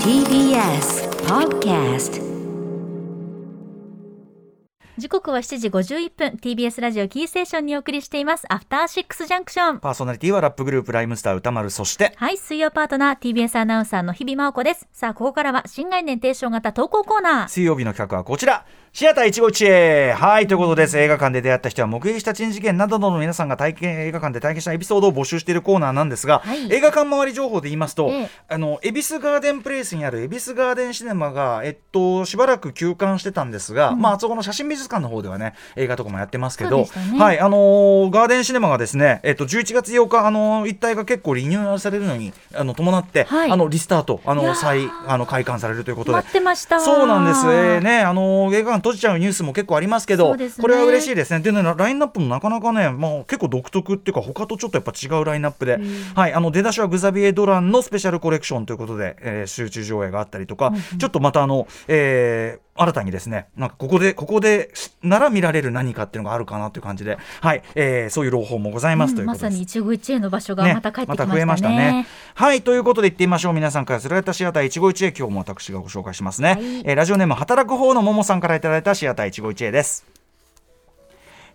TBS Podcast 時刻は7時51分。TBS ラジオキーステーションにお送りしています。アフターシックスジャンクションパーソナリティはラップグループライムスター歌丸。そしてはい水曜パートナー TBS アナウンサーの日々真央子です。さあここからは新概念提唱型投稿コーナー。水曜日の企画はこちら。シアター一期一会。はいということです。映画館で出会った人は目撃した珍事件などの皆さんが体験映画館で体験したエピソードを募集しているコーナーなんですが、はい。映画館周り情報で言いますと、ええ。あの恵比寿ガーデンプレイスにある恵比寿ガーデンシネマがえっとしばらく休館してたんですが、まああそこの写真美術館の方ではね映画とかもやってますけど、ね。はいあのーガーデンシネマがですねえっと11月8日あのー一帯が結構リニューアルされるのにあの伴って、はい。あのリスタートあの再あの開館されるということで。待ってました。そうなんです、えーね、あの映画館閉じちゃうニュースも結構ありますけどね。これは嬉しいですね。でねラインナップもなかなかね、まあ、結構独特っていうか他とちょっとやっぱ違うラインナップで、はい、あの出だしはグザビエ・ドランのスペシャルコレクションということで、えー集中上映があったりとか、ちょっとまたあの、えー新たにですねなんかここでここでなら見られる何かっていうのがあるかなという感じで、はい。えーそういう朗報もございますということです。まさに一期一会の場所がまた帰ってきましたね,、増えましたね。はい。ということで言ってみましょう。皆さんからすられたシアター一期一会今日も私がご紹介しますね、はい。えーラジオネーム働く方のももさんからいただいたシアター一期一会です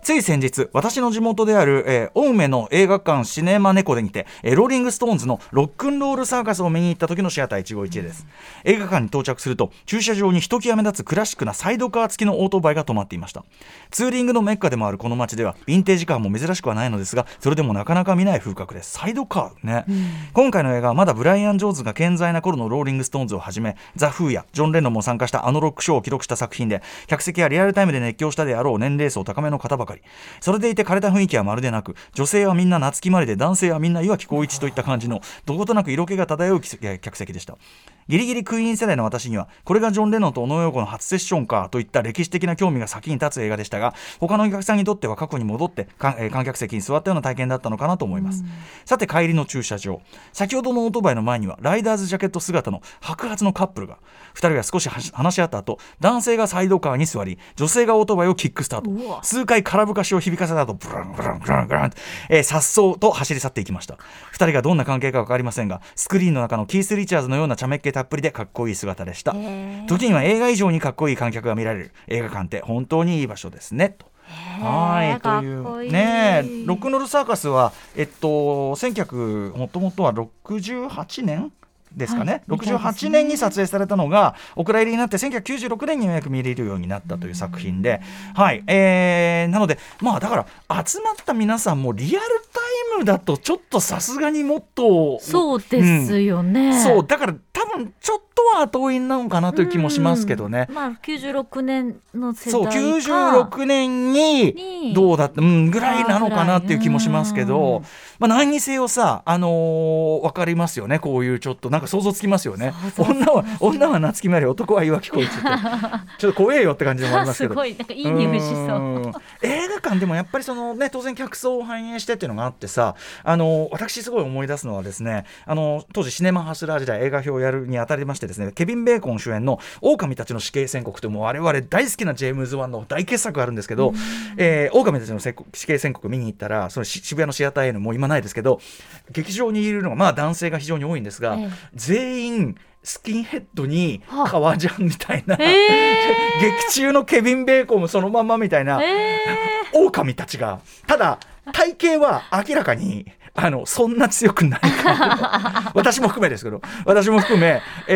つい先日私の地元である、えー青梅の映画館シネマネコでにて、えーローリングストーンズのロックンロールサーカスを見に行った時のシアター一期一会です、映画館に到着すると駐車場にひときわ目立つクラシックなサイドカー付きのオートバイが止まっていました。ツーリングのメッカでもあるこの街ではヴィンテージカーも珍しくはないのですがそれでもなかなか見ない風格ですサイドカーね、今回の映画はまだブライアン・ジョーンズが健在な頃のローリング・ストーンズをはじめザ・フーやジョン・レノンも参加したあのロックショーを記録した作品で客席はリアルタイムで熱狂したであろう年齢層高めの方ばかりそれでいて枯れた雰囲気はまるでなく女性はみんな夏木まりで男性はみんな岩城浩一といった感じのどことなく色気が漂う客席でした。ギリギリクイーン世代の私にはこれがジョン・レノンと小野洋子の初セッションかといった歴史的な興味が先に立つ映画でしたが他のお客さんにとっては過去に戻ってかえー観客席に座ったような体験だったのかなと思います、さて帰りの駐車場。先ほどのオートバイの前にはライダーズジャケット姿の白髪のカップルが2人が少し話し合った後男性がサイドカーに座り女性がオートバイをキックスタート。数回空ぶかしを響かせた後ブランブランブランブランえー、颯爽と走り去っていきました。2人がどんな関係か分かりませんがスクリーンの中のキース・リチャーズのような茶目っ気たっぷりでかっこいい姿でした。時には映画以上にかっこいい観客が見られる。映画館って本当にいい場所ですね。とはいかという。ねえロックンロールサーカスはえっと1900もともとは68年ですかね、はいみたいです68ね。年に撮影されたのがお蔵入りになって1996年にようやく見れるようになったという作品で、はいえーなのでまあだから集まった皆さんもリアルタイムだとちょっとさすがにもっとそうですよね、そうだから多分ちょっとは後追いなのかなという気もしますけどね。うん。まあ96年の世そう代か96年にに。どうだった、うん、ぐらいなのかなっていう気もしますけうどん、まあ、何にせよさ、あのー、分かりますよね。こういうちょっとなんか想像つきますよね。女は女は夏木マリ男は岩城浩一って。ちょっと怖えよって感じでもありますけど。すごいなんかいい匂いしそう。うん。映画館でもやっぱりそのね当然客層を反映してっていうのがあってさあの私すごい思い出すのはですねあの当時シネマハスラー時代映画表をやるにあたりましてですねケビン・ベーコン主演の「狼たちの死刑宣告」というもう我々大好きなジェームズ・ワンの大傑作があるんですけど「えー狼たちのせ死刑宣告」見に行ったらそのし渋谷のシアター N もう今ないですけど劇場にいるのがまあ男性が非常に多いんですが、ええ。全員スキンヘッドにはあ。革ジャンみたいな、え劇中のケビン・ベーコンもそのまんまみたいな、ー、え狼たちが。ただ体型は明らかにあのそんな強くないか 私も含めですけど。私も含め、え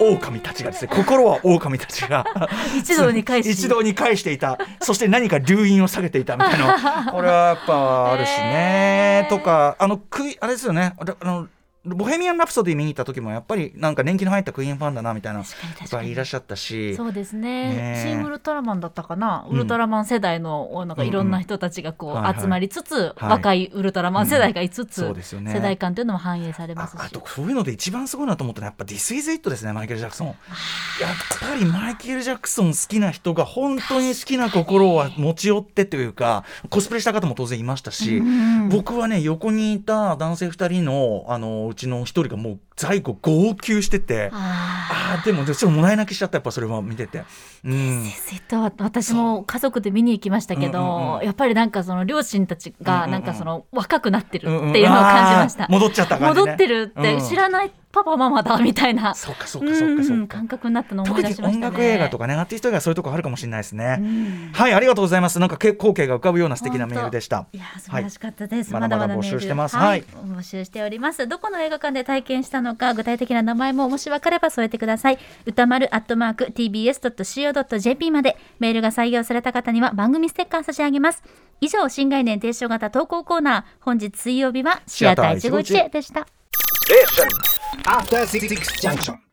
ーへー。狼たちがですね心は狼たちが。ー、一堂に会し一堂に会していた。そして何か留飲を下げていたみたいな。これはやっぱあるしね、へー。とかあのクイあれですよね。ああのボヘミアン・ラプソディ見に行った時もやっぱりなんか年季の入ったクイーンファンだなみたいな確かに確人がかにいらっしゃったし。そうですね。ねチームウルトラマンだったかな、うんウルトラマン世代のなんかいろんな人たちがこう集まりつつ、はい。若いウルトラマン世代がいつつ、そうですよね。世代間というのも反映されますし。ああとそういうので一番すごいなと思ったのはやっぱ「This is It」ですねマイケル・ジャクソン。やっぱりマイケル・ジャクソン好きな人が本当に好きな心は持ち寄ってというかコスプレした方も当然いましたし、うん僕はね横にいた男性2人のあのうちの1人がもう在庫号泣してて。あああでもちょっともらい泣きしちゃったやっぱそれは見てて。うん。ーえっと私も家族で見に行きましたけど、うんうんうん。やっぱりなんかその両親たちうんうんうん。がなんかその若くなってるっていうのを感じました、あー戻っちゃった感じ、ね、戻ってるってうん。知らないパパママだみたいなそうかそうかそうかそうかん感覚になったのを思い出しましたね。音楽映画とかねアーティスト映画そういうとこあるかもしれないですね、うん。はいありがとうございます。なんかけ光景が浮かぶような素敵なメールでした。いや素晴らしかったです、はい。まだまだ募集してます。ははい。い、募集しております。どこの映画館で体験したのか具体的な名前ももし分かれば添えてください。歌丸アットマーク tbs.co.jp まで。メールが採用された方には番組ステッカー差し上げます。以上新概念提唱型投稿コーナー。本日水曜日はシアター151でした。After Six Junction.